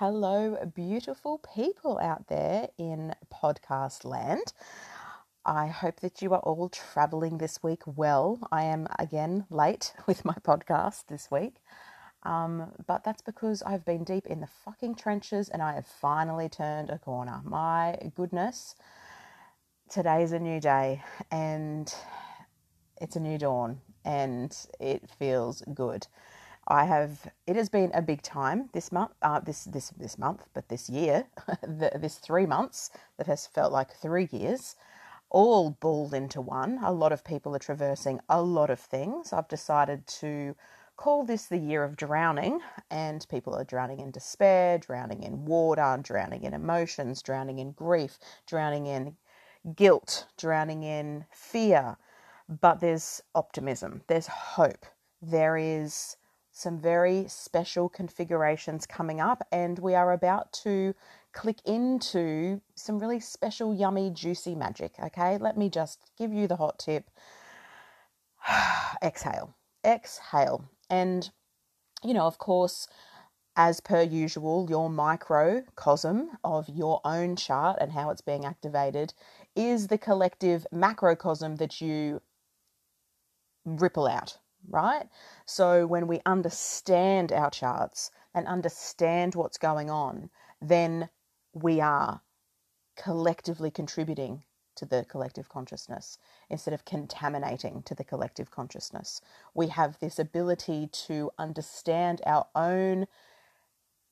hello, beautiful people out there in podcast land. I hope that you are all traveling this week well. I am again late with my podcast this week, um, but that's because I've been deep in the fucking trenches and I have finally turned a corner. My goodness, today's a new day and it's a new dawn and it feels good. I have. It has been a big time this month. Uh, this this this month, but this year, the, this three months that has felt like three years, all balled into one. A lot of people are traversing a lot of things. I've decided to call this the year of drowning, and people are drowning in despair, drowning in water, drowning in emotions, drowning in grief, drowning in guilt, drowning in fear. But there's optimism. There's hope. There is some very special configurations coming up, and we are about to click into some really special, yummy, juicy magic. Okay, let me just give you the hot tip. exhale, exhale, and you know, of course, as per usual, your microcosm of your own chart and how it's being activated is the collective macrocosm that you ripple out right? So when we understand our charts and understand what's going on, then we are collectively contributing to the collective consciousness instead of contaminating to the collective consciousness. We have this ability to understand our own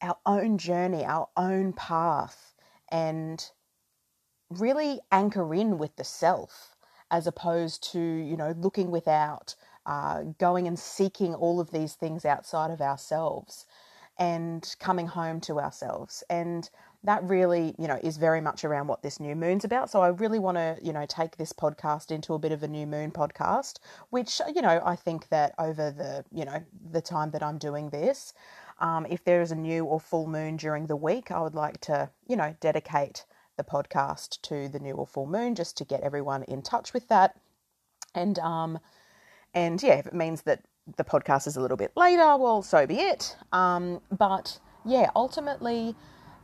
our own journey, our own path and really anchor in with the self as opposed to, you know, looking without uh, going and seeking all of these things outside of ourselves and coming home to ourselves. And that really, you know, is very much around what this new moon's about. So I really want to, you know, take this podcast into a bit of a new moon podcast, which, you know, I think that over the, you know, the time that I'm doing this, um, if there is a new or full moon during the week, I would like to, you know, dedicate the podcast to the new or full moon just to get everyone in touch with that. And, um, and yeah, if it means that the podcast is a little bit later, well, so be it. Um, but yeah, ultimately,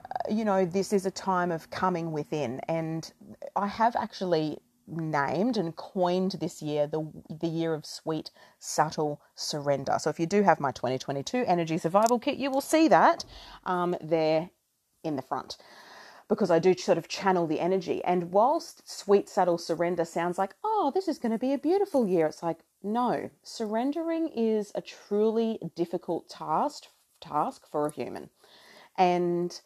uh, you know, this is a time of coming within. And I have actually named and coined this year the the year of sweet subtle surrender. So if you do have my 2022 energy survival kit, you will see that um, there in the front because I do sort of channel the energy. And whilst sweet subtle surrender sounds like, oh, this is going to be a beautiful year, it's like, no, surrendering is a truly difficult task task for a human. And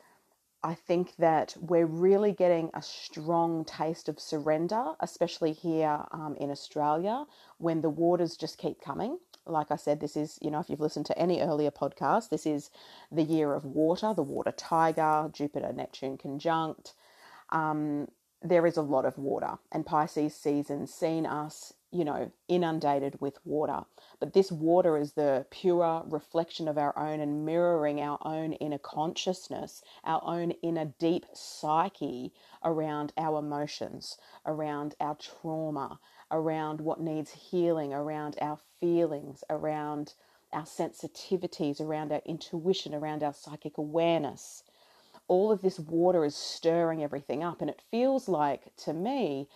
I think that we're really getting a strong taste of surrender, especially here um, in Australia, when the waters just keep coming. Like I said, this is, you know, if you've listened to any earlier podcast, this is the year of water, the water tiger, Jupiter Neptune conjunct. Um, there is a lot of water, and Pisces season seen us you know, inundated with water. But this water is the pure reflection of our own and mirroring our own inner consciousness, our own inner deep psyche around our emotions, around our trauma, around what needs healing, around our feelings, around our sensitivities, around our intuition, around our psychic awareness. All of this water is stirring everything up, and it feels like to me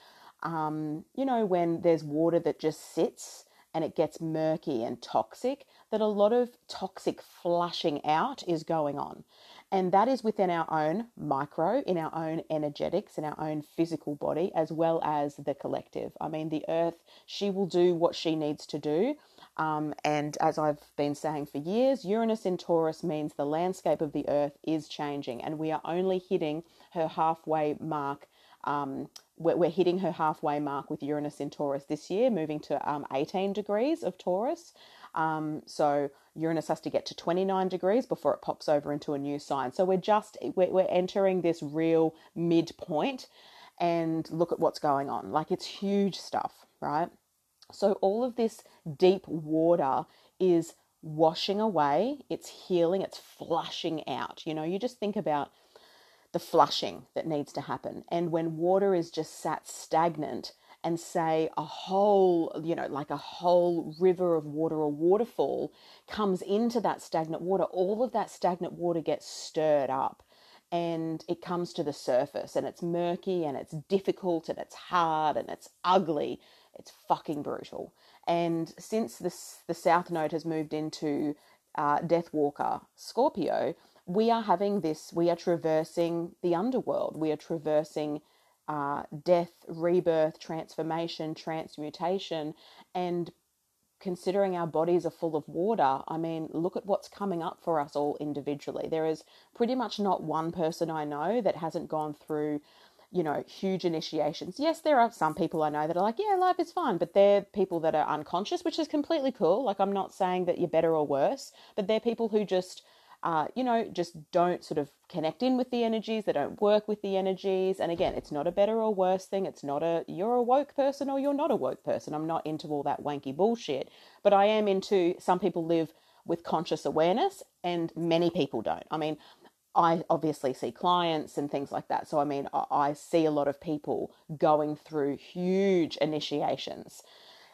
um, you know, when there's water that just sits and it gets murky and toxic, that a lot of toxic flushing out is going on. And that is within our own micro, in our own energetics, in our own physical body, as well as the collective. I mean, the earth, she will do what she needs to do. Um, and as I've been saying for years, Uranus in Taurus means the landscape of the earth is changing, and we are only hitting her halfway mark um, we're, we're, hitting her halfway mark with Uranus in Taurus this year, moving to um, 18 degrees of Taurus. Um, so Uranus has to get to 29 degrees before it pops over into a new sign. So we're just we're, we're entering this real midpoint, and look at what's going on. Like it's huge stuff, right? So all of this deep water is washing away, it's healing, it's flushing out. You know, you just think about the flushing that needs to happen. And when water is just sat stagnant and say a whole, you know, like a whole river of water or waterfall comes into that stagnant water, all of that stagnant water gets stirred up and it comes to the surface and it's murky and it's difficult and it's hard and it's ugly. It's fucking brutal. And since this, the South Node has moved into uh, Death Walker Scorpio, we are having this, we are traversing the underworld. We are traversing uh, death, rebirth, transformation, transmutation, and considering our bodies are full of water, I mean, look at what's coming up for us all individually. There is pretty much not one person I know that hasn't gone through, you know, huge initiations. Yes, there are some people I know that are like, yeah, life is fine, but they're people that are unconscious, which is completely cool. Like, I'm not saying that you're better or worse, but they're people who just uh, you know, just don't sort of connect in with the energies, they don't work with the energies. And again, it's not a better or worse thing. It's not a you're a woke person or you're not a woke person. I'm not into all that wanky bullshit. But I am into some people live with conscious awareness and many people don't. I mean, I obviously see clients and things like that. So, I mean, I see a lot of people going through huge initiations.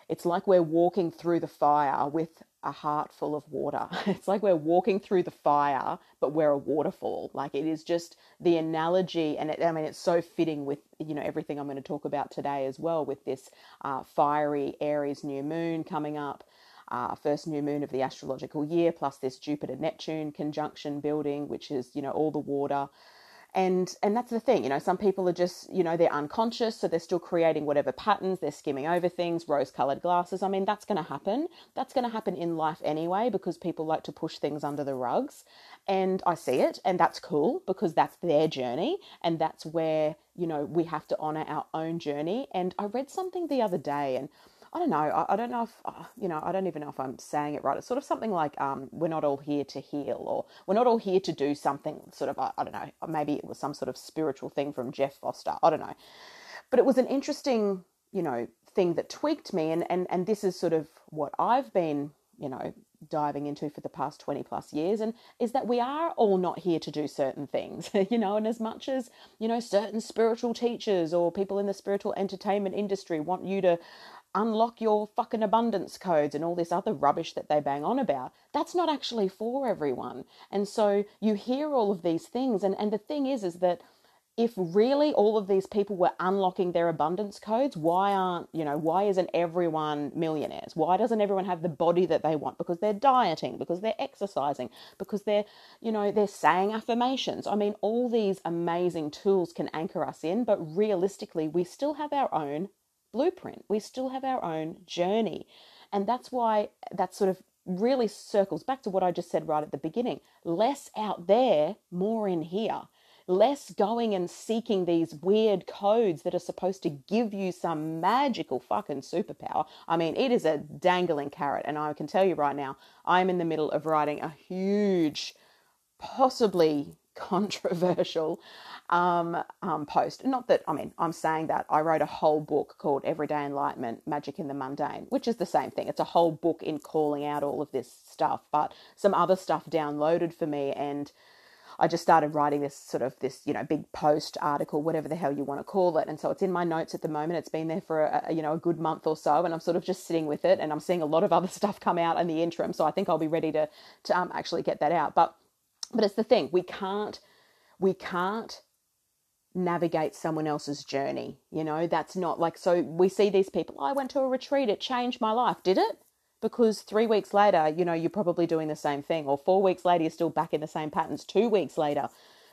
It's like we're walking through the fire with a heart full of water. It's like we're walking through the fire, but we're a waterfall. Like it is just the analogy, and it, I mean, it's so fitting with you know everything I'm going to talk about today as well, with this uh, fiery Aries new moon coming up. Uh, first new moon of the astrological year, plus this Jupiter Neptune conjunction building, which is, you know, all the water and and that's the thing you know some people are just you know they're unconscious so they're still creating whatever patterns they're skimming over things rose colored glasses. I mean that's going to happen. That's going to happen in life anyway because people like to push things under the rugs. And i see it and that's cool because that's their journey and that's where you know we have to honor our own journey. And i read something the other day and I don't know. I, I don't know if, uh, you know, I don't even know if I'm saying it right. It's sort of something like um, we're not all here to heal or we're not all here to do something sort of, I, I don't know, maybe it was some sort of spiritual thing from Jeff Foster. I don't know. But it was an interesting, you know, thing that tweaked me. And, and, and this is sort of what I've been, you know, diving into for the past 20 plus years and is that we are all not here to do certain things you know and as much as you know certain spiritual teachers or people in the spiritual entertainment industry want you to unlock your fucking abundance codes and all this other rubbish that they bang on about. That's not actually for everyone. And so you hear all of these things and and the thing is is that if really all of these people were unlocking their abundance codes, why aren't, you know, why isn't everyone millionaires? Why doesn't everyone have the body that they want? Because they're dieting, because they're exercising, because they're, you know, they're saying affirmations. I mean, all these amazing tools can anchor us in, but realistically, we still have our own blueprint. We still have our own journey. And that's why that sort of really circles back to what I just said right at the beginning less out there, more in here. Less going and seeking these weird codes that are supposed to give you some magical fucking superpower. I mean, it is a dangling carrot. And I can tell you right now, I'm in the middle of writing a huge, possibly controversial um, um, post. Not that, I mean, I'm saying that. I wrote a whole book called Everyday Enlightenment Magic in the Mundane, which is the same thing. It's a whole book in calling out all of this stuff, but some other stuff downloaded for me. And I just started writing this sort of this, you know, big post article, whatever the hell you want to call it. And so it's in my notes at the moment. It's been there for a, you know a good month or so, and I'm sort of just sitting with it. And I'm seeing a lot of other stuff come out in the interim. So I think I'll be ready to to um, actually get that out. But but it's the thing we can't we can't navigate someone else's journey. You know, that's not like, so we see these people, oh, I went to a retreat, it changed my life. Did it? Because three weeks later, you know, you're probably doing the same thing, or four weeks later, you're still back in the same patterns, two weeks later,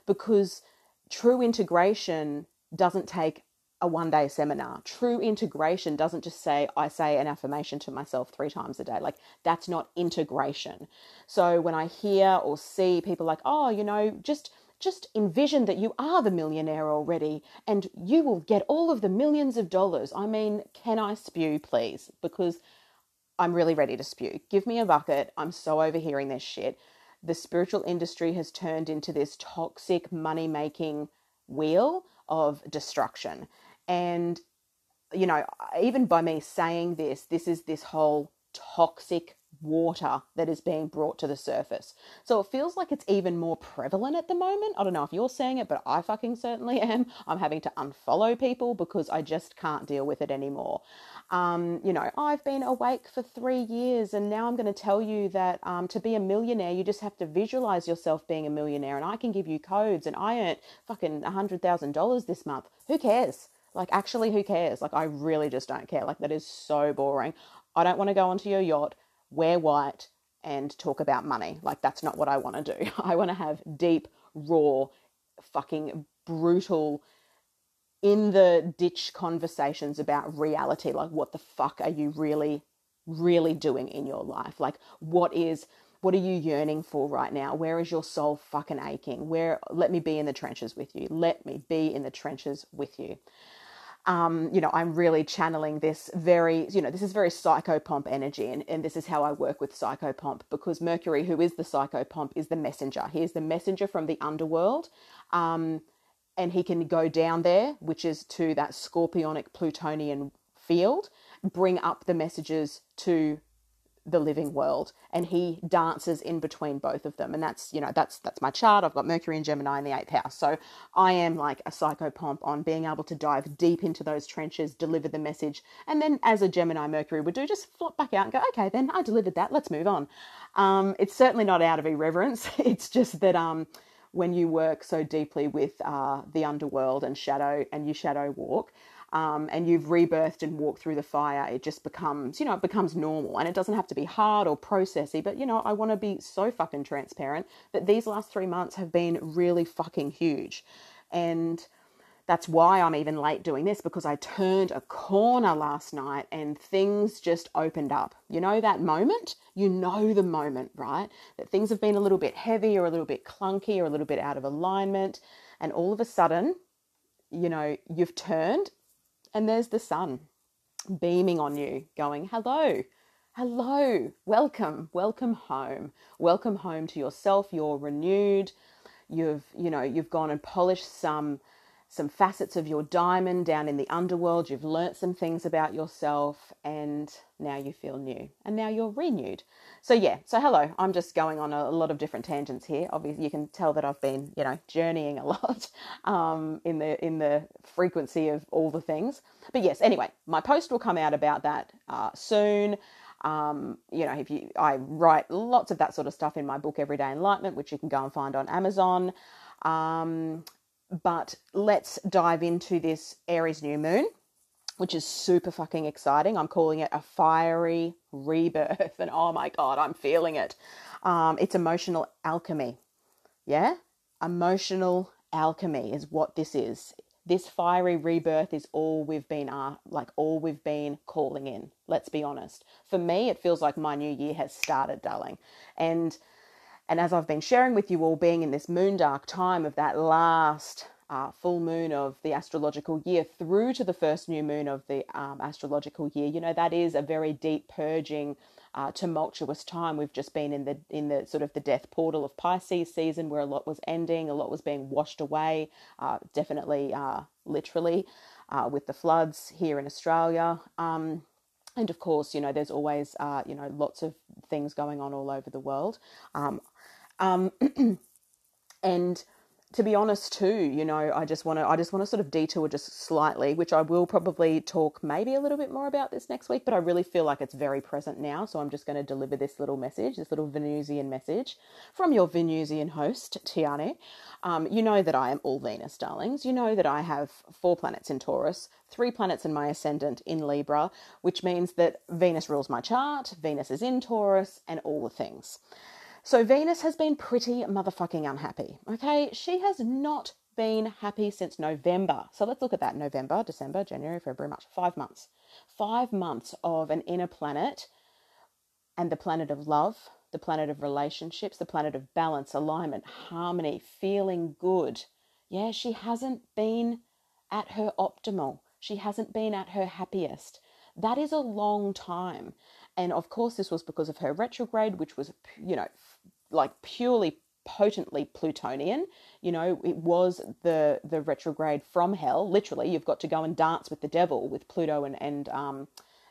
because true integration doesn't take a one day seminar. True integration doesn't just say, I say an affirmation to myself three times a day. Like, that's not integration. So when I hear or see people like, oh, you know, just just envision that you are the millionaire already and you will get all of the millions of dollars. I mean, can I spew, please? Because I'm really ready to spew. Give me a bucket. I'm so overhearing this shit. The spiritual industry has turned into this toxic money making wheel of destruction. And, you know, even by me saying this, this is this whole toxic water that is being brought to the surface. So it feels like it's even more prevalent at the moment. I don't know if you're seeing it, but I fucking certainly am. I'm having to unfollow people because I just can't deal with it anymore. Um, you know, I've been awake for three years and now I'm going to tell you that um, to be a millionaire, you just have to visualize yourself being a millionaire. And I can give you codes and I earned fucking $100,000 this month. Who cares? Like, actually, who cares? Like, I really just don't care. Like, that is so boring. I don't want to go onto your yacht, wear white, and talk about money. Like, that's not what I want to do. I want to have deep, raw, fucking brutal, in the ditch conversations about reality. Like, what the fuck are you really, really doing in your life? Like, what is. What are you yearning for right now? Where is your soul fucking aching? Where let me be in the trenches with you. Let me be in the trenches with you um, you know, I'm really channeling this very, you know, this is very psychopomp energy, and, and this is how I work with psychopomp because Mercury, who is the psychopomp, is the messenger. He is the messenger from the underworld, um, and he can go down there, which is to that scorpionic Plutonian field, bring up the messages to the living world and he dances in between both of them. And that's you know that's that's my chart. I've got mercury and gemini in the eighth house. So i am like a psychopomp on being able to dive deep into those trenches deliver the message. And then as a gemini mercury would do just flop back out and go okay then i delivered that. Let's move on. Um, it's certainly not out of irreverence. It's just that um, when you work so deeply with uh, the underworld and shadow and you shadow walk um, and you've rebirthed and walked through the fire, it just becomes, you know, it becomes normal. And it doesn't have to be hard or processy, but, you know, I want to be so fucking transparent that these last three months have been really fucking huge. And that's why I'm even late doing this because I turned a corner last night and things just opened up. You know that moment? You know the moment, right? That things have been a little bit heavy or a little bit clunky or a little bit out of alignment. And all of a sudden, you know, you've turned and there's the sun beaming on you, going, Hello, hello, welcome, welcome home. Welcome home to yourself. You're renewed. You've, you know, you've gone and polished some some facets of your diamond down in the underworld. You've learnt some things about yourself, and now you feel new, and now you're renewed. So yeah, so hello. I'm just going on a, lot of different tangents here. Obviously, you can tell that I've been, you know, journeying a lot um, in the in the frequency of all the things. But yes, anyway, my post will come out about that uh, soon. Um, you know, if you, I write lots of that sort of stuff in my book, Everyday Enlightenment, which you can go and find on Amazon. Um, but let's dive into this Aries new moon, which is super fucking exciting. I'm calling it a fiery rebirth. And oh my God, I'm feeling it. Um, it's emotional alchemy. Yeah? Emotional alchemy is what this is. This fiery rebirth is all we've been uh, like all we've been calling in. Let's be honest. For me, it feels like my new year has started, darling. And and as I've been sharing with you all, being in this moon dark time of that last uh, full moon of the astrological year through to the first new moon of the um, astrological year, you know that is a very deep purging, uh, tumultuous time. We've just been in the in the sort of the death portal of Pisces season, where a lot was ending, a lot was being washed away, uh, definitely, uh, literally, uh, with the floods here in Australia. Um, and of course, you know, there's always, uh, you know, lots of things going on all over the world. Um, um, and to be honest too you know i just want to i just want to sort of detour just slightly which i will probably talk maybe a little bit more about this next week but i really feel like it's very present now so i'm just going to deliver this little message this little venusian message from your venusian host tiane. Um, you know that i am all venus darlings. You know that i have four planets in taurus three planets in my ascendant in libra which means that venus rules my chart venus is in taurus and all the things so Venus has been pretty motherfucking unhappy. Okay, she has not been happy since November. So let's look at that November, December, January, February, March. Five months. Five months of an inner planet and the planet of love, the planet of relationships, the planet of balance, alignment, harmony, feeling good. Yeah, she hasn't been at her optimal. She hasn't been at her happiest. That is a long time. And of course, this was because of her retrograde, which was, you know, like purely potently plutonian. You know it was the the retrograde from hell. Literally you've got to go and dance with the devil with pluto and and um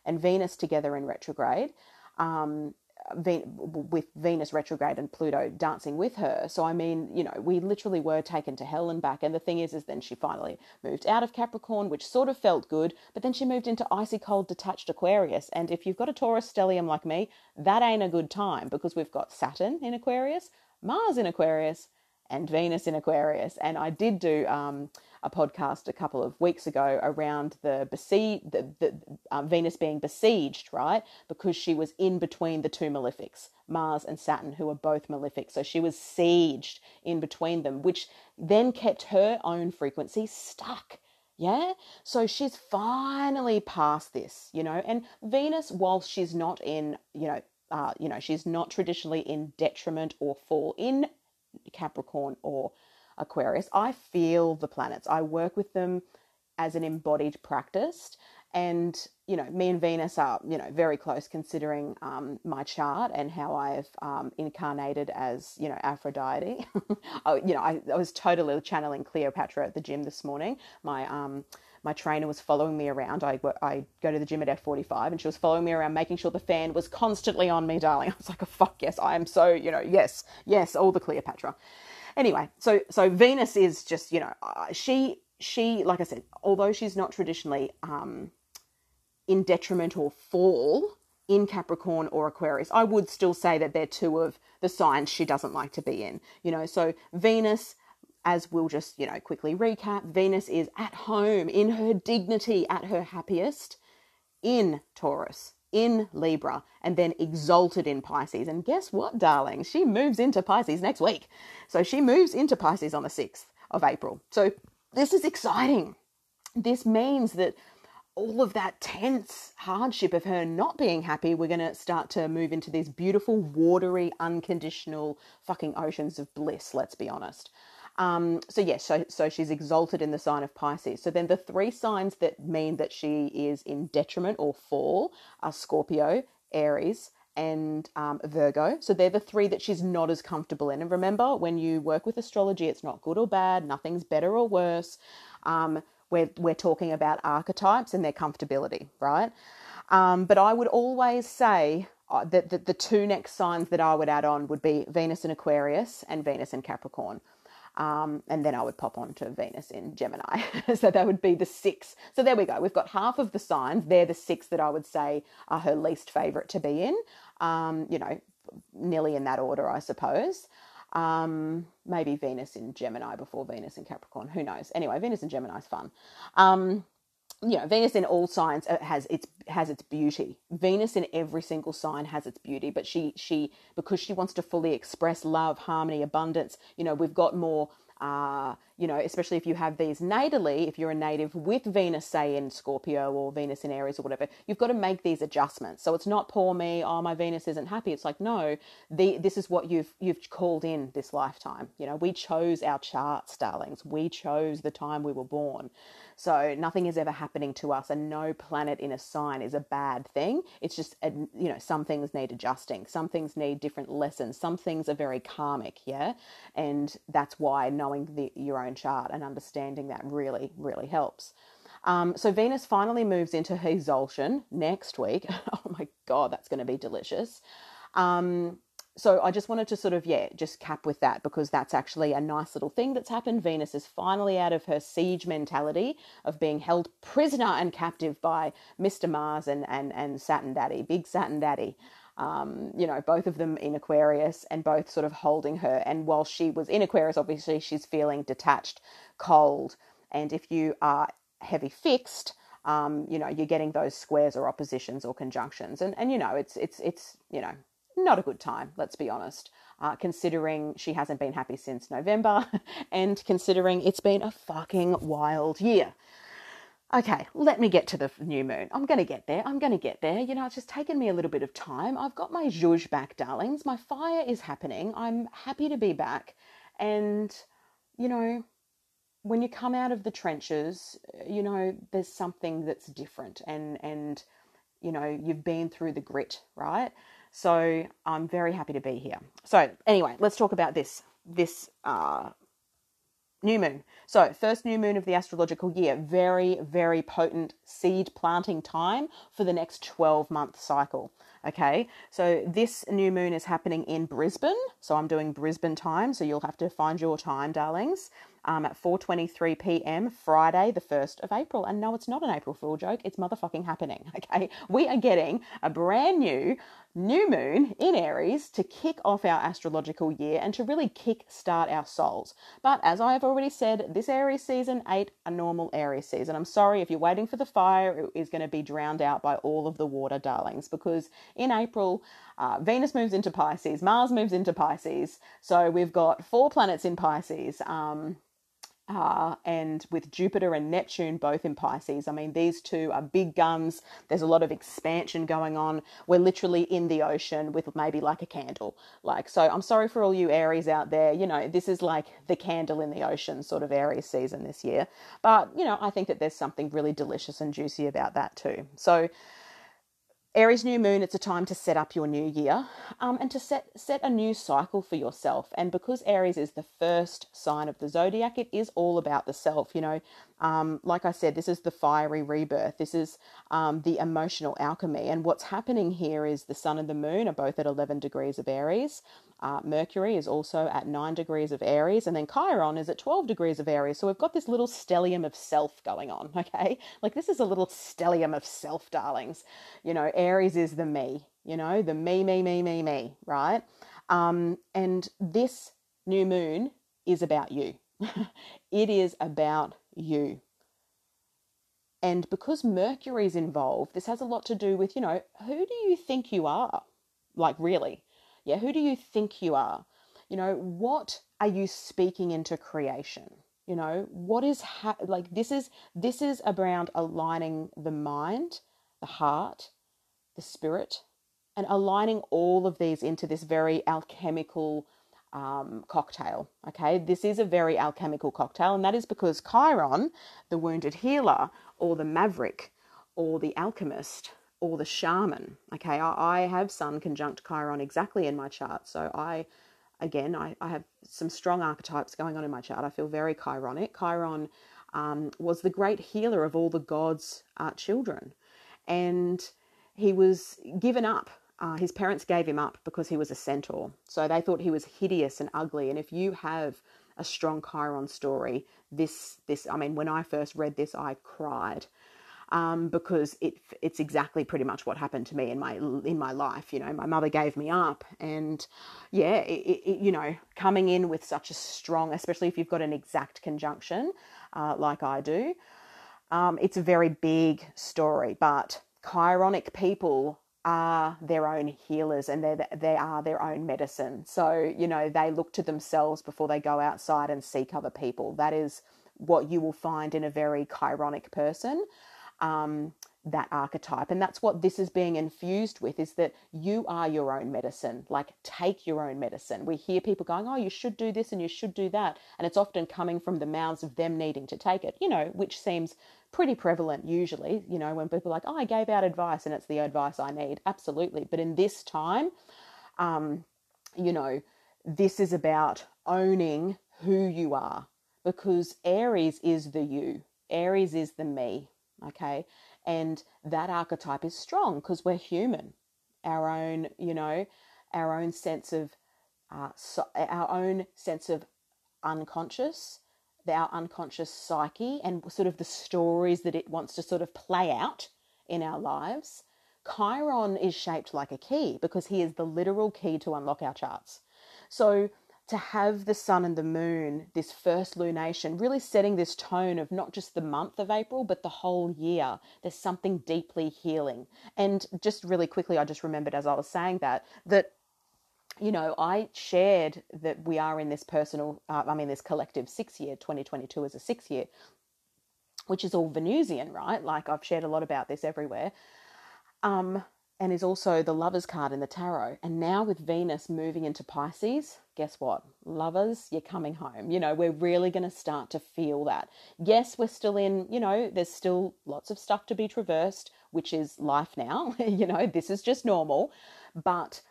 and venus together in retrograde. Um with Venus retrograde and Pluto dancing with her. So I mean, you know, we literally were taken to hell and back. And the thing is, is then she finally moved out of Capricorn, which sort of felt good, but then she moved into icy cold detached Aquarius. And if you've got a Taurus stellium like me, that ain't a good time because we've got Saturn in Aquarius, Mars in Aquarius, and Venus in Aquarius. And I did do um, a podcast a couple of weeks ago around the besiege, the, the uh, Venus being besieged, right? Because she was in between the two malefics, Mars and Saturn, who are both malefic. So she was sieged in between them, which then kept her own frequency stuck. Yeah. So she's finally past this, you know, and Venus, whilst she's not in, you know, uh, you know, she's not traditionally in detriment or fall in Capricorn or Aquarius. I feel the planets. I work with them as an embodied practice. And, you know, me and Venus are, you know, very close considering um, my chart and how I've um, incarnated as, you know, Aphrodite. I, you know, I, I, was totally channeling Cleopatra at the gym this morning. My, um, my trainer was following me around. I, I go to the gym at F45 and she was following me around, making sure the fan was constantly on me, darling. I was like, oh, fuck yes, I am so, you know, yes, yes, all the Cleopatra. Anyway, so so Venus is just you know she she like I said, although she's not traditionally um, in detriment or fall in Capricorn or Aquarius, I would still say that they're two of the signs she doesn't like to be in. You know, so Venus as we'll just, you know, quickly recap, Venus is at home in her dignity at her happiest in Taurus in Libra and then exalted in Pisces. And guess what, darling? She moves into Pisces next week. So she moves into Pisces on the 6th of April. So this is exciting. This means that all of that tense hardship of her not being happy, we're going to start to move into these beautiful, watery, unconditional fucking oceans of bliss, let's be honest. Um, so yes, so, so she's exalted in the sign of Pisces. So then the three signs that mean that she is in detriment or fall are Scorpio, Aries, and um, Virgo. So they're the three that she's not as comfortable in. And remember, when you work with astrology, it's not good or bad, nothing's better or worse. Um, we're, we're talking about archetypes and their comfortability, right? Um, but I would always say uh, that the, the two next signs that I would add on would be Venus and Aquarius and Venus and Capricorn. Um, and then I would pop on to Venus in Gemini. so that would be the six. So there we go. We've got half of the signs. They're the six that I would say are her least favorite to be in. Um, you know, nearly in that order, I suppose. Um, maybe Venus in Gemini before Venus in Capricorn. Who knows? Anyway, Venus in Gemini is fun. Um, you know, Venus in all signs uh, has its has its beauty. Venus in every single sign has its beauty, but she she because she wants to fully express love, harmony, abundance. You know, we've got more uh, you know, especially if you have these natally, if you're a native with Venus, say in Scorpio or Venus in Aries or whatever, you've got to make these adjustments. So it's not poor me, oh my Venus isn't happy. It's like no, the this is what you've you've called in this lifetime. You know, we chose our charts, darlings. We chose the time we were born. So nothing is ever happening to us, and no planet in a sign is a bad thing. It's just, you know, some things need adjusting, some things need different lessons, some things are very karmic, yeah? And that's why knowing the, your own chart and understanding that really, really helps. Um, so Venus finally moves into her exaltation next week. oh my God, that's going to be delicious. Um, so I just wanted to sort of, yeah, just cap with that because that's actually a nice little thing that's happened. Venus is finally out of her siege mentality of being held prisoner and captive by Mr. Mars and, and, and Saturn Daddy, big Saturn Daddy. Um, you know, both of them in Aquarius and both sort of holding her. And while she was in Aquarius, obviously she's feeling detached, cold. And if you are heavy fixed, um, you know, you're getting those squares or oppositions or conjunctions. And, and you know, it's, it's, it's, you know, not a good time, let's be honest, uh, considering she hasn't been happy since November and considering it's been a fucking wild year. Okay, let me get to the new moon. I'm going to get there. I'm going to get there. You know, it's just taken me a little bit of time. I've got my zhuzh back, darlings. My fire is happening. I'm happy to be back. And, you know, when you come out of the trenches, you know, there's something that's different and, and, you know, you've been through the grit, right? So I'm very happy to be here. So anyway, let's talk about this this uh, new moon. So, first new moon of the astrological year, very, very potent seed planting time for the next 12 month cycle. Okay, so this new moon is happening in Brisbane. So, I'm doing Brisbane time. So, you'll have to find your time, darlings um, at 4:23 p.m. Friday, the 1st of April. And no, it's not an April Fool joke. It's motherfucking happening. Okay, we are getting a brand new new moon in Aries to kick off our astrological year and to really kick start our souls. But as I have already said, this Aries season ain't a normal Aries season. I'm sorry if you're waiting for the fire, it is going to be drowned out by all of the water, darlings, because in April. Uh, Venus moves into Pisces, Mars moves into Pisces. So we've got four planets in Pisces. Um, uh, and with Jupiter and Neptune both in Pisces. I mean, these two are big guns. There's a lot of expansion going on. We're literally in the ocean with maybe like a candle. Like, so I'm sorry for all you Aries out there. You know, this is like the candle in the ocean sort of Aries season this year. But, you know, I think that there's something really delicious and juicy about that too. So, Aries new moon, it's a time to set up your new year um, and to set, set a new cycle for yourself. And because Aries is the first sign of the zodiac, it is all about the self. You know, um, like I said, this is the fiery rebirth, this is um, the emotional alchemy. And what's happening here is the sun and the moon are both at 11 degrees of Aries. Uh, Mercury is also at 9 degrees of Aries, and then Chiron is at 12 degrees of Aries. So we've got this little stellium of self going on, okay? Like this is a little stellium of self, darlings. You know, Aries is the me, you know, the me, me, me, me, me, right? Um, and this new moon is about you. it is about you. And because Mercury is involved, this has a lot to do with, you know, who do you think you are? Like, really? Yeah, who do you think you are? You know, what are you speaking into creation? You know, what is ha- like this is this is around aligning the mind, the heart, the spirit, and aligning all of these into this very alchemical um, cocktail. Okay, this is a very alchemical cocktail, and that is because Chiron, the wounded healer, or the maverick, or the alchemist, or the shaman. Okay, I, I have Sun conjunct Chiron exactly in my chart, so I, again, I, I have some strong archetypes going on in my chart. I feel very Chironic. Chiron um, was the great healer of all the gods' uh, children, and he was given up uh, his parents gave him up because he was a centaur. So they thought he was hideous and ugly. And if you have a strong Chiron story, this this I mean, when I first read this, I cried. Um, because it it's exactly pretty much what happened to me in my in my life. You know, my mother gave me up, and yeah, it, it, you know, coming in with such a strong, especially if you've got an exact conjunction uh, like I do, um, it's a very big story. But chironic people are their own healers and they they are their own medicine. So, you know, they look to themselves before they go outside and seek other people. That is what you will find in a very chironic person. Um, that archetype. And that's what this is being infused with is that you are your own medicine. Like take your own medicine. We hear people going oh you should do this and you should do that. And it's often coming from the mouths of them needing to take it you know which seems pretty prevalent usually, you know, when people are like, oh, I gave out advice and it's the advice I need. Absolutely. But in this time, um, you know, this is about owning who you are because Aries is the you, Aries is the me, okay? And that archetype is strong because we're human. Our own, you know, our own sense of, uh, so, our own sense of unconscious our unconscious psyche and sort of the stories that it wants to sort of play out in our lives. Chiron is shaped like a key because he is the literal key to unlock our charts. So, to have the sun and the moon, this first lunation, really setting this tone of not just the month of April, but the whole year, there's something deeply healing. And just really quickly, I just remembered as I was saying that, that you know, I shared that we are in this personal, uh, I mean, this collective six year, 2022 is a six year, which is all Venusian, right? Like I've shared a lot about this everywhere. Um, and is also the lovers card in the tarot. And now with Venus moving into Pisces, guess what? Lovers, you're coming home. You know, we're really going to start to feel that. Yes, we're still in, you know, there's still lots of stuff to be traversed, which is life now. you know, this is just normal. But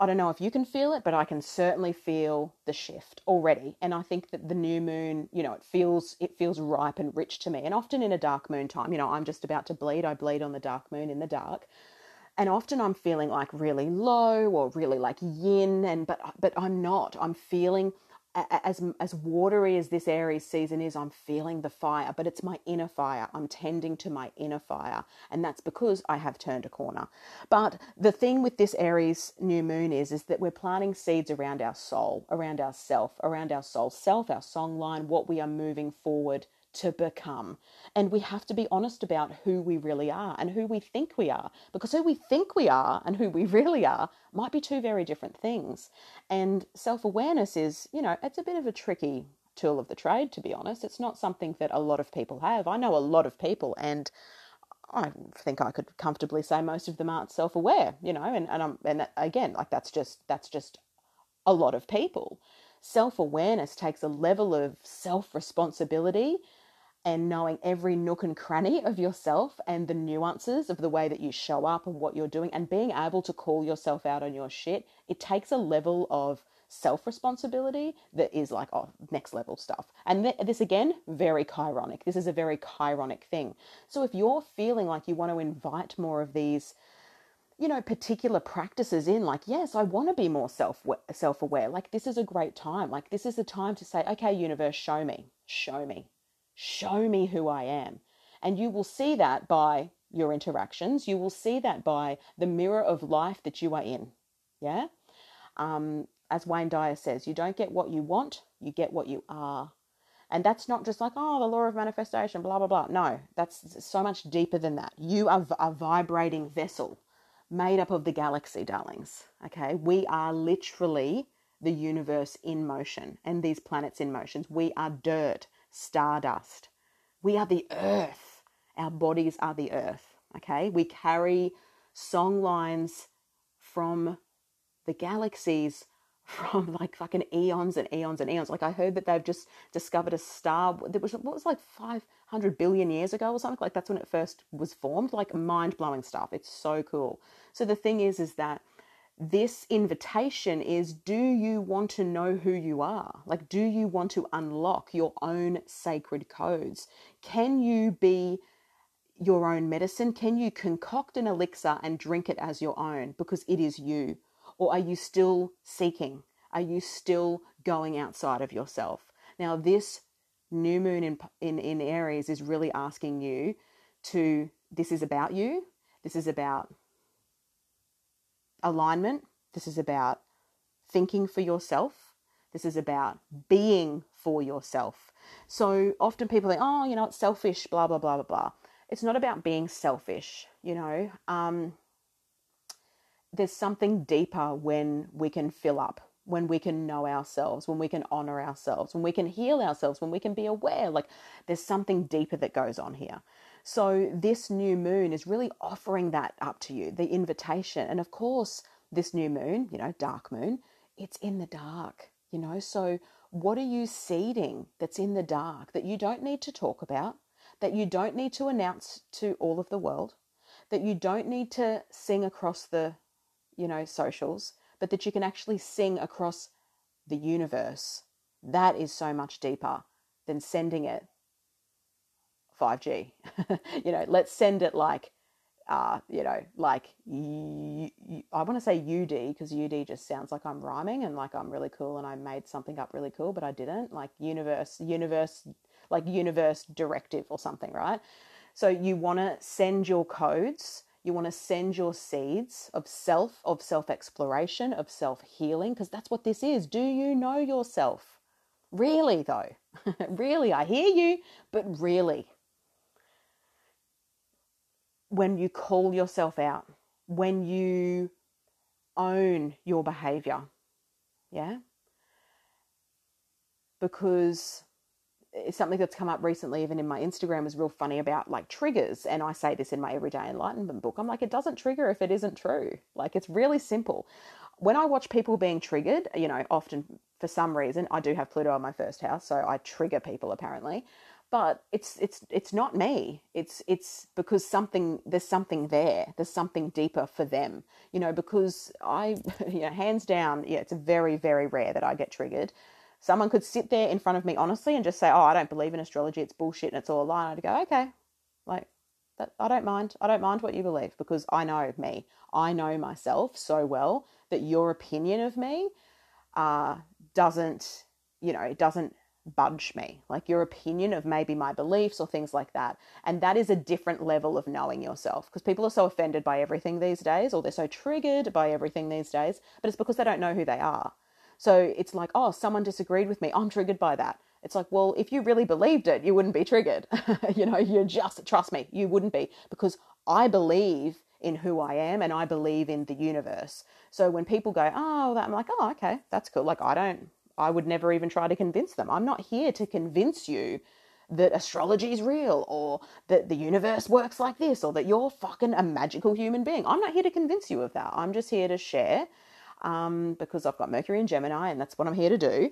I don't know if you can feel it, but I can certainly feel the shift already. And I think that the new moon, you know, it feels it feels ripe and rich to me. And often in a dark moon time, you know, I'm just about to bleed. I bleed on the dark moon in the dark. And often I'm feeling like really low or really like yin and but but I'm not. I'm feeling as as watery as this Aries season is, I'm feeling the fire, but it's my inner fire. I'm tending to my inner fire, and that's because I have turned a corner. But the thing with this Aries new moon is is that we're planting seeds around our soul, around our self, around our soul self, our song line, what we are moving forward to become. And we have to be honest about who we really are and who we think we are, because who we think we are and who we really are might be two very different things. And self awareness is, you know, it's a bit of a tricky tool of the trade, to be honest. It's not something that a lot of people have. I know a lot of people, and I think I could comfortably say most of them aren't self aware, you know, and, and, I'm, and again, like that's just, that's just a lot of people. Self awareness takes a level of self responsibility and knowing every nook and cranny of yourself and the nuances of the way that you show up and what you're doing and being able to call yourself out on your shit, it takes a level of self responsibility that is like, oh, next level stuff. And th- this again, very chironic. This is a very chironic thing. So if you're feeling like you want to invite more of these, you know, particular practices in, like, yes, I want to be more self self aware. Like, this is a great time. Like, this is the time to say, okay, universe, show me, show me Show me who I am. And you will see that by your interactions. You will see that by the mirror of life that you are in. Yeah? Um, as Wayne Dyer says, you don't get what you want, you get what you are. And that's not just like, oh, the law of manifestation, blah, blah, blah. No, that's so much deeper than that. You are a vibrating vessel made up of the galaxy, darlings. Okay? We are literally the universe in motion and these planets in motions. We are dirt stardust. We are the earth. Our bodies are the earth. Okay. We carry song lines from the galaxies from like fucking eons and eons and eons. Like I heard that they've just discovered a star that was what was like 500 billion years ago or something. Like that's when it first was formed. Like mind blowing stuff. It's so cool. So the thing is, is that this invitation is do you want to know who you are? Like, do you want to unlock your own sacred codes? Can you be your own medicine? Can you concoct an elixir and drink it as your own because it is you? Or are you still seeking? Are you still going outside of yourself? Now, this new moon in, in, in Aries is really asking you to, this is about you. This is about alignment. This is about thinking for yourself. This is about being for yourself. So often people think, oh, you know, it's selfish, blah, blah, blah, blah, blah. It's not about being selfish, you know. Um, there's something deeper when we can fill up, when we can know ourselves, when we can honor ourselves, when we can heal ourselves, when we can be aware. Like there's something deeper that goes on here. So, this new moon is really offering that up to you, the invitation. And of course, this new moon, you know, dark moon, it's in the dark, you know. So, what are you seeding that's in the dark that you don't need to talk about, that you don't need to announce to all of the world, that you don't need to sing across the, you know, socials, but that you can actually sing across the universe? That is so much deeper than sending it 5G. you know, let's send it like, uh, you know, like I want to say UD because UD just sounds like I'm rhyming and like I'm really cool and I made something up really cool, but I didn't. Like universe, universe, like universe directive or something, right? So you want to send your codes. You want to send your seeds of self, of self exploration, of self healing, because that's what this is. Do you know yourself? Really, though? really, I hear you, but really, when you call yourself out, when you own your behavior. Yeah? Because it's something that's come up recently, even in my Instagram, is real funny about like triggers. And I say this in my Everyday Enlightenment book. I'm like, it doesn't trigger if it isn't true. Like, it's really simple. When I watch people being triggered, you know, often for some reason, I do have Pluto in my first house, so I trigger people apparently. But it's it's it's not me. It's it's because something there's something there. There's something deeper for them you know because i you know hands down yeah it's very very rare that i get triggered. Someone could sit there in front of me honestly and just say oh i don't believe in astrology. It's bullshit and it's all a lie. I'd go okay like that i don't mind. I don't mind what you believe because i know me. I know myself so well that your opinion of me uh, doesn't you know it doesn't budge me, like your opinion of maybe my beliefs or things like that. And that is a different level of knowing yourself because people are so offended by everything these days or they're so triggered by everything these days, but it's because they don't know who they are. So it's like, oh, someone disagreed with me. I'm triggered by that. It's like, well, if you really believed it, you wouldn't be triggered. you know, you just trust me, you wouldn't be because I believe in who I am and I believe in the universe. So when people go, oh, that, I'm like, oh, okay, that's cool. Like, I don't I would never even try to convince them. I'm not here to convince you that astrology is real or that the universe works like this or that you're fucking a magical human being. I'm not here to convince you of that. I'm just here to share um, because I've got Mercury and Gemini and that's what I'm here to do.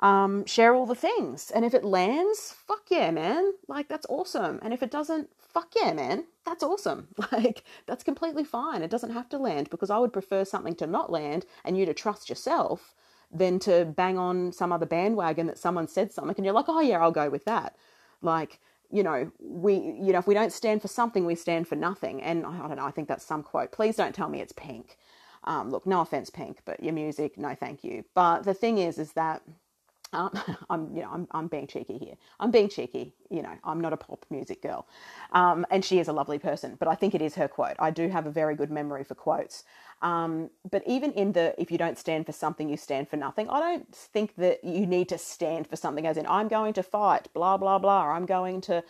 Um, share all the things. And if it lands, fuck yeah, man. Like, that's awesome. And if it doesn't, fuck yeah, man. That's awesome. Like, that's completely fine. It doesn't have to land because I would prefer something to not land and you to trust yourself than to bang on some other bandwagon that someone said something and you're like, oh yeah, I'll go with that. Like, you know, we, you know, if we don't stand for something, we stand for nothing. And I don't know, I think that's some quote. Please don't tell me it's pink. Um, look, no offense, pink, but your music, no, thank you. But the thing is, is that um, I'm, you know, I'm, I'm being cheeky here. I'm being cheeky. You know, I'm not a pop music girl, um, and she is a lovely person. But I think it is her quote. I do have a very good memory for quotes. Um, but even in the if you don't stand for something, you stand for nothing. I don't think that you need to stand for something as in I'm going to fight, blah blah blah. I'm going to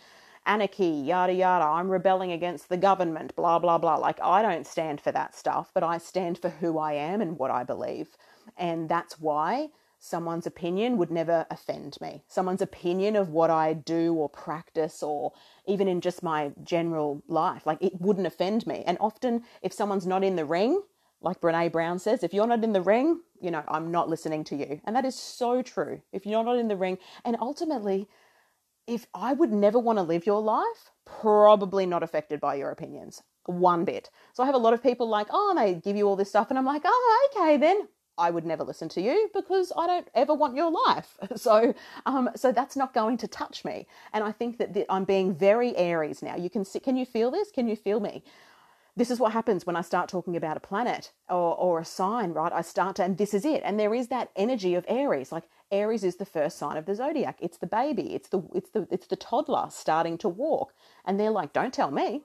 anarchy, yada yada. I'm rebelling against the government, blah blah blah. Like I don't stand for that stuff, but I stand for who I am and what I believe, and that's why someone's opinion would never offend me. Someone's opinion of what I do or practice, or even in just my general life, like it wouldn't offend me. And often, if someone's not in the ring, like Brene Brown says, if you're not in the ring, you know, I'm not listening to you. And that is so true. If you're not in the ring, and ultimately, if I would never want to live your life, probably not affected by your opinions one bit. So I have a lot of people like, oh, they give you all this stuff, and I'm like, oh, okay, then I would never listen to you because I don't ever want your life. So, um, so that's not going to touch me. And I think that the, I'm being very Aries now. You can see, can you feel this? Can you feel me? this is what happens when I start talking about a planet or, or a sign, right? I start to, and this is it. And there is that energy of Aries. Like Aries is the first sign of the zodiac. It's the baby. It's the it's the it's the toddler starting to walk. And they're like, don't tell me.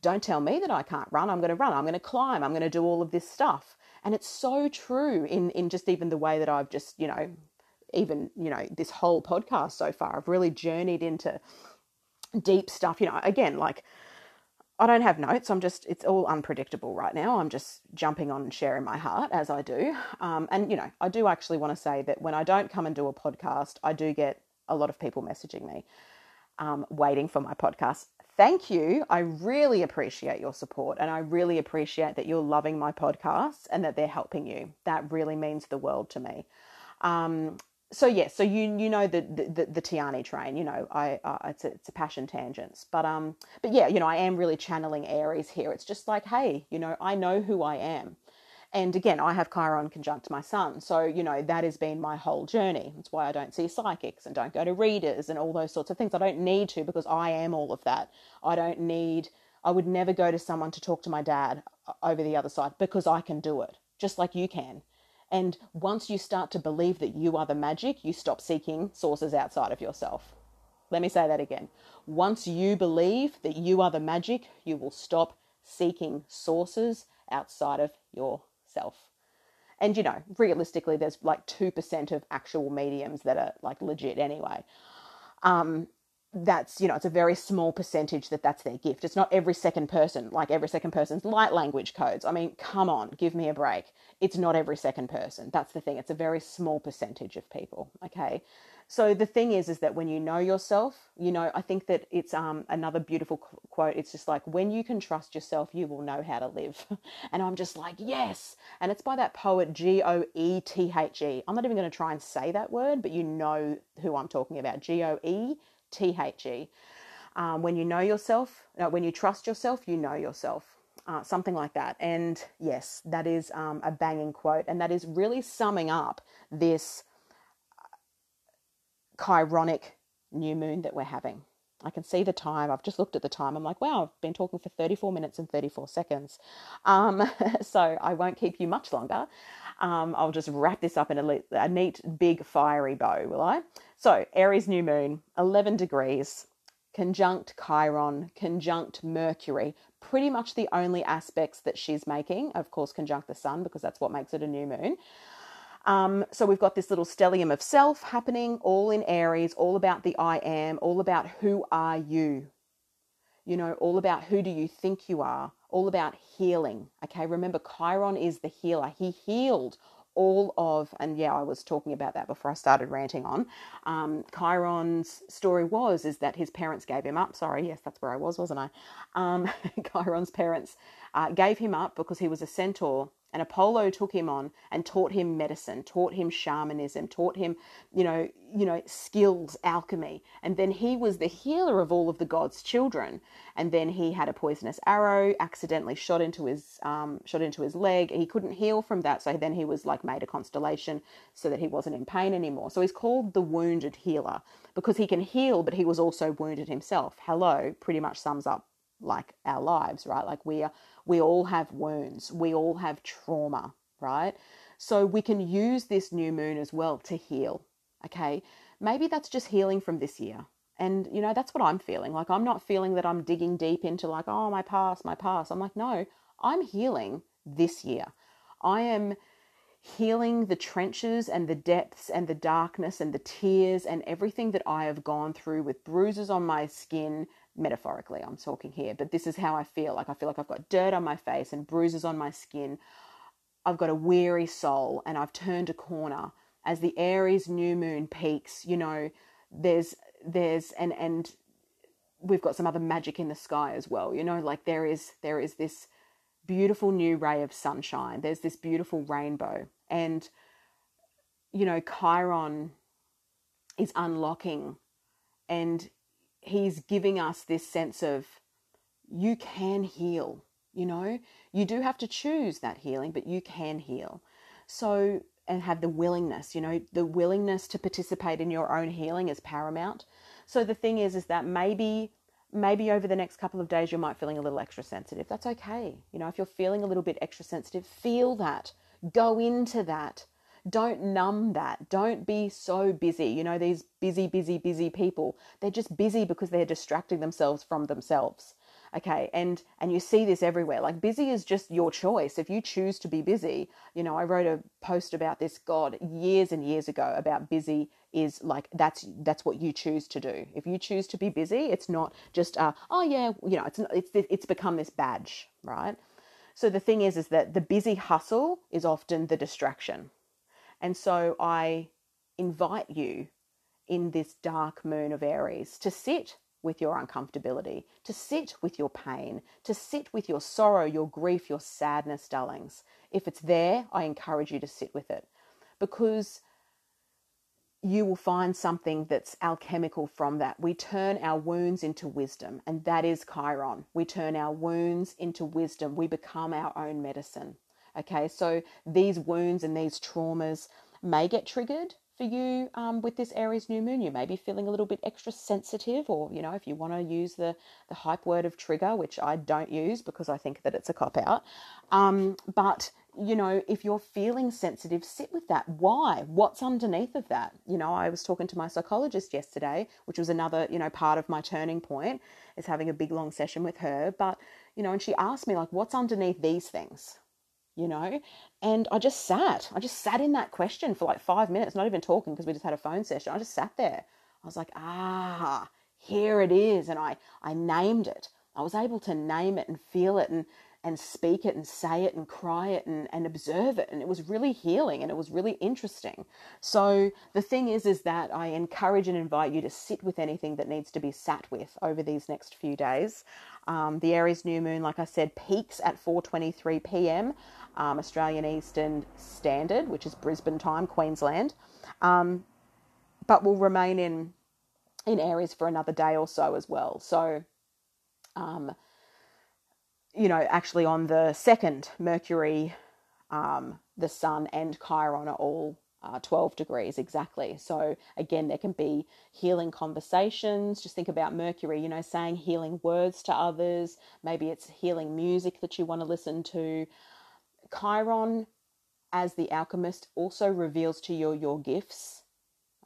Don't tell me that I can't run. I'm going to run. I'm going to climb. I'm going to do all of this stuff. And it's so true in in just even the way that I've just, you know, even, you know, this whole podcast so far. I've really journeyed into deep stuff, you know, again, like I don't have notes. I'm just, it's all unpredictable right now. I'm just jumping on and sharing my heart as I do. Um, and, you know, I do actually want to say that when I don't come and do a podcast, I do get a lot of people messaging me um, waiting for my podcast. Thank you. I really appreciate your support and I really appreciate that you're loving my podcasts and that they're helping you. That really means the world to me. Um, so yes, so you you know the the, the Tiani train, you know, I uh, it's a, it's a passion tangents, but um, but yeah, you know, I am really channeling Aries here. It's just like, hey, you know, I know who I am, and again, I have Chiron conjunct my sun, so you know that has been my whole journey. That's why I don't see psychics and don't go to readers and all those sorts of things. I don't need to because I am all of that. I don't need. I would never go to someone to talk to my dad uh, over the other side because I can do it, just like you can and once you start to believe that you are the magic, you stop seeking sources outside of yourself. Let me say that again. Once you believe that you are the magic, you will stop seeking sources outside of yourself. And you know, realistically, there's like 2% of actual mediums that are like legit anyway. Um, that's you know it's a very small percentage that that's their gift. It's not every second person like every second person's light language codes. I mean come on give me a break. It's not every second person. That's the thing. It's a very small percentage of people okay so the thing is is that when you know yourself you know i think that it's um another beautiful quote it's just like when you can trust yourself you will know how to live and i'm just like yes and it's by that poet g-o-e-t-h-e i'm not even going to try and say that word but you know who i'm talking about g-o-e T H E. Um, when you know yourself, no, when you trust yourself, you know yourself. Uh, something like that. And yes, that is um, a banging quote. And that is really summing up this chironic new moon that we're having. I can see the time. I've just looked at the time. I'm like, wow, I've been talking for 34 minutes and 34 seconds. Um, so I won't keep you much longer. Um, I'll just wrap this up in a, a neat, big, fiery bow, will I? So, Aries new moon, 11 degrees, conjunct Chiron, conjunct Mercury, pretty much the only aspects that she's making. Of course, conjunct the sun because that's what makes it a new moon. Um, so we've got this little stellium of self happening, all in Aries, all about the I am, all about who are you. You know, all about who do you think you are, all about healing. Okay, remember, Chiron is the healer. He healed all of, and yeah, I was talking about that before I started ranting on. Um, Chiron's story was is that his parents gave him up. Sorry, yes, that's where I was, wasn't I? Um, Chiron's parents uh, gave him up because he was a centaur and Apollo took him on and taught him medicine, taught him shamanism, taught him, you know, you know, skills, alchemy. And then he was the healer of all of the gods' children. And then he had a poisonous arrow, accidentally shot into his um, shot into his leg. He couldn't heal from that, so then he was like made a constellation so that he wasn't in pain anymore. So he's called the wounded healer because he can heal, but he was also wounded himself. Hello, pretty much sums up like our lives, right? Like we are we all have wounds, we all have trauma, right? So we can use this new moon as well to heal. Okay. Maybe that's just healing from this year. And, you know, that's what I'm feeling. Like, I'm not feeling that I'm digging deep into, like, oh, my past, my past. I'm like, no, I'm healing this year. I am healing the trenches and the depths and the darkness and the tears and everything that I have gone through with bruises on my skin, metaphorically, I'm talking here, but this is how I feel. Like I feel like I've got dirt on my face and bruises on my skin. I've got a weary soul and I've turned a corner as the Aries new moon peaks, you know, there's there's and and we've got some other magic in the sky as well. You know, like there is there is this beautiful new ray of sunshine. There's this beautiful rainbow and you know, Chiron is unlocking and he's giving us this sense of you can heal, you know? You do have to choose that healing, but you can heal. So, and have the willingness, you know, the willingness to participate in your own healing is paramount. So the thing is, is that maybe, maybe over the next couple of days you might feeling a little extra sensitive. That's okay. You know, if you're feeling a little bit extra sensitive, feel that. Go into that don't numb that. Don't be so busy. You know, these busy, busy, busy people, they're just busy because they're distracting themselves from themselves. Okay. And, and you see this everywhere. Like busy is just your choice. If you choose to be busy, you know, I wrote a post about this, God, years and years ago about busy is like, that's, that's what you choose to do. If you choose to be busy, it's not just, uh, oh yeah, you know, it's, it's, it's become this badge, right? So the thing is, is that the busy hustle is often the distraction and so I invite you in this dark moon of Aries to sit with your uncomfortability, to sit with your pain, to sit with your sorrow, your grief, your sadness, darlings. If it's there, I encourage you to sit with it because you will find something that's alchemical from that. We turn our wounds into wisdom, and that is Chiron. We turn our wounds into wisdom. We become our own medicine. Okay, so these wounds and these traumas may get triggered for you um, with this Aries new moon. You may be feeling a little bit extra sensitive, or you know, if you want to use the the hype word of trigger, which I don't use because I think that it's a cop out. Um, but you know, if you're feeling sensitive, sit with that. Why? What's underneath of that? You know, I was talking to my psychologist yesterday, which was another, you know, part of my turning point is having a big long session with her. But, you know, and she asked me, like, what's underneath these things? You know? And I just sat. I just sat in that question for like five minutes, not even talking because we just had a phone session. I just sat there. I was like, ah, here it is. And I, I named it. I was able to name it and feel it and, and speak it and say it and cry it and, and observe it. And it was really healing and it was really interesting. So the thing is, is that I encourage and invite you to sit with anything that needs to be sat with over these next few days. Um, the Aries new moon, like I said, peaks at 4:23 p.m um, Australian Eastern Standard, which is Brisbane time, Queensland, um, but will remain in in Aries for another day or so as well. So, um, you know, actually on the second, Mercury, um, the Sun, and Chiron are all uh, 12 degrees exactly. So, again, there can be healing conversations. Just think about Mercury, you know, saying healing words to others. Maybe it's healing music that you want to listen to. Chiron, as the alchemist, also reveals to you your gifts,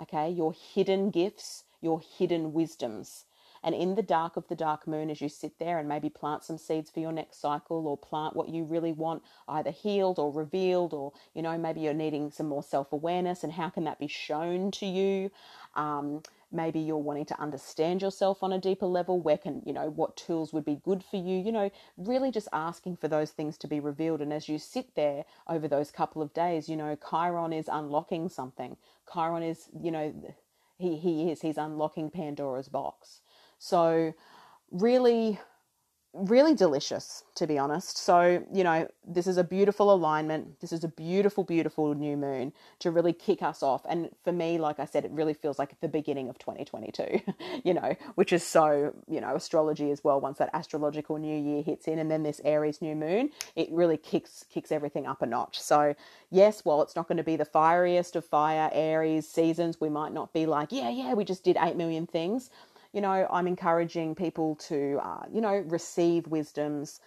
okay, your hidden gifts, your hidden wisdoms. And in the dark of the dark moon, as you sit there and maybe plant some seeds for your next cycle or plant what you really want either healed or revealed, or, you know, maybe you're needing some more self awareness and how can that be shown to you? Um, maybe you're wanting to understand yourself on a deeper level where can you know what tools would be good for you you know really just asking for those things to be revealed. And as you sit there over those couple of days you know chiron is unlocking something. Chiron is you know he, he is he's unlocking pandora's box. So, really, really delicious, to be honest. So, you know, this is a beautiful alignment. This is a beautiful, beautiful new moon to really kick us off. And for me, like I said, it really feels like the beginning of 2022, you know, which is so, you know, astrology as well. Once that astrological new year hits in and then this Aries new moon, it really kicks kicks everything up a notch. So, yes, while it's not going to be the fieriest of fire Aries seasons, we might not be like, yeah, yeah, we just did 8 million things you know, I'm encouraging people to, uh, you know, receive wisdoms,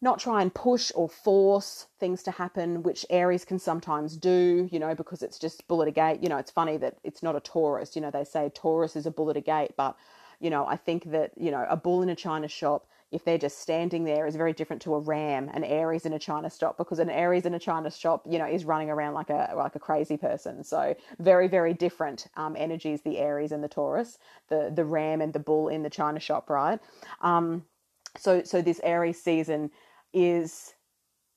not try and push or force things to happen, which Aries can sometimes do, you know, because it's just bull at a gate. You know, it's funny that it's not a Taurus. You know, they say Taurus is a bull at a gate, but, you know, I think that, you know, a bull in a china shop if they're just standing there is very different to a ram, an Aries in a China shop, because an Aries in a China shop, you know, is running around like a like a crazy person. So very very different um, energies. The Aries and the Taurus, the the ram and the bull in the China shop, right? Um, so so this Aries season is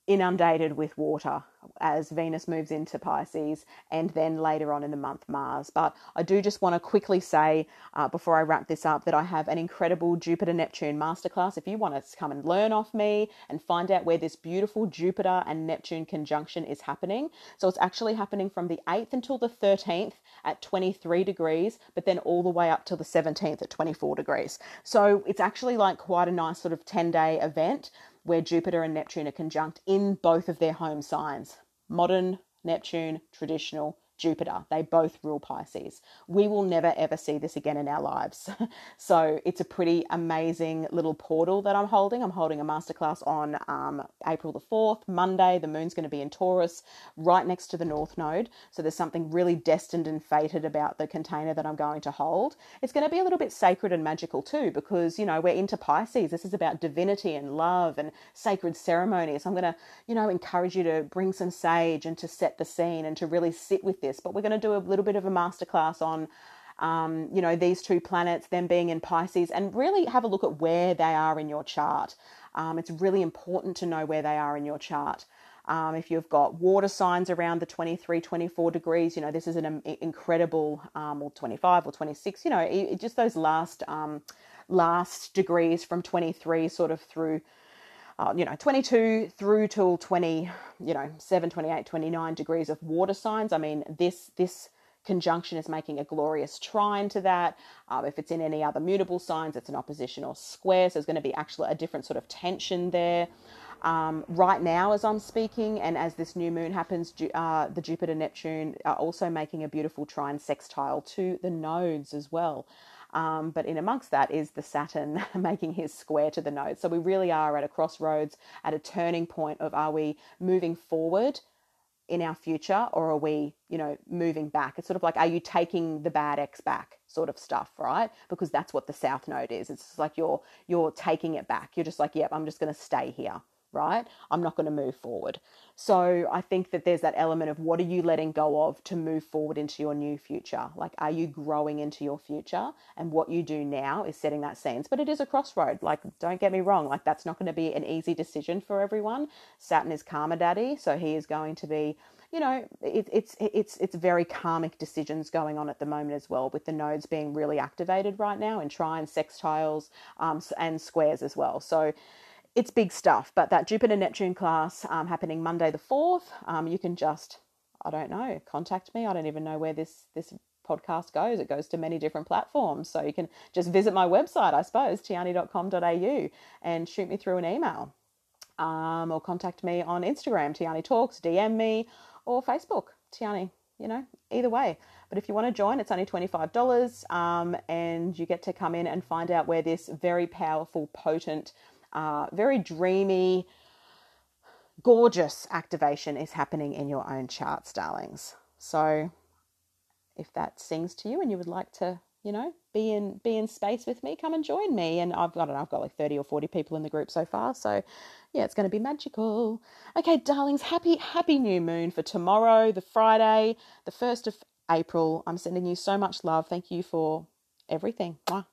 inundated with water as Venus moves into Pisces and then later on in the month Mars. But I do just want to quickly say uh, before I wrap this up that I have an incredible Jupiter Neptune masterclass. If you want to come and learn off me and find out where this beautiful Jupiter and Neptune conjunction is happening. So it's actually happening from the 8th until the 13th at 23 degrees, but then all the way up till the 17th at 24 degrees. So it's actually like quite a nice sort of 10 day event where Jupiter and Neptune are conjunct in both of their home signs modern Neptune, traditional Jupiter. They both rule Pisces. We will never ever see this again in our lives. so it's a pretty amazing little portal that I'm holding. I'm holding a masterclass on um, April the 4th, Monday. The moon's going to be in Taurus, right next to the North Node. So there's something really destined and fated about the container that I'm going to hold. It's going to be a little bit sacred and magical too, because, you know, we're into Pisces. This is about divinity and love and sacred ceremonies. I'm going to, you know, encourage you to bring some sage and to set the scene and to really sit with this this, but we're going to do a little bit of a masterclass on, um, you know, these two planets, them being in Pisces, and really have a look at where they are in your chart. Um, it's really important to know where they are in your chart. Um, if you've got water signs around the 23, 24 degrees, you know, this is an incredible, um, or 25 or 26, you know, it, just those last, um, last degrees from 23 sort of through uh, you know, 22 through till 20, you know, 7, 28, 29 degrees of water signs. I mean, this, this conjunction is making a glorious trine to that. Um, if it's in any other mutable signs, it's an opposition or square. So there's going to be actually a different sort of tension there. Um, right now, as I'm speaking, and as this new moon happens, uh, the Jupiter Neptune are also making a beautiful trine sextile to the nodes as well. Um, but in amongst that is the Saturn making his square to the node. So we really are at a crossroads, at a turning point of are we moving forward in our future or are we, you know, moving back? It's sort of like, are you taking the bad X back sort of stuff, right? Because that's what the South Node is. It's like you're you're taking it back. You're just like, yep, I'm just going to stay here right? I'm not going to move forward. So I think that there's that element of what are you letting go of to move forward into your new future? Like, are you growing into your future? And what you do now is setting that scenes. But it is a crossroad. Like, don't get me wrong. Like, that's not going to be an easy decision for everyone. Saturn is karma daddy, so he is going to be you know, it, it's it's it's very karmic decisions going on at the moment as well, with the nodes being really activated right now in trines, sextiles, um, and squares as well. So it's big stuff. But that Jupiter Neptune class um, happening Monday the 4th, um, you can just, I don't know, contact me. I don't even know where this, this podcast goes. It goes to many different platforms. So you can just visit my website, I suppose, tiani.com.au, and shoot me through an email. Um, or contact me on Instagram, Tiani Talks, DM me, or Facebook, Tiani, you know, either way. But if you want to join, it's only $25 um, and you get to come in and find out where this very powerful, potent, uh, very dreamy, gorgeous activation is happening in your own charts, darlings. So if that sings to you and you would like to, you know, be in be in space with me, come and join me. And I've got I've got like 30 or 40 people in the group so far. So yeah, it's gonna be magical. Okay, darlings, happy, happy new moon for tomorrow, the Friday, the first of April. I'm sending you so much love. Thank you for everything. Mwah.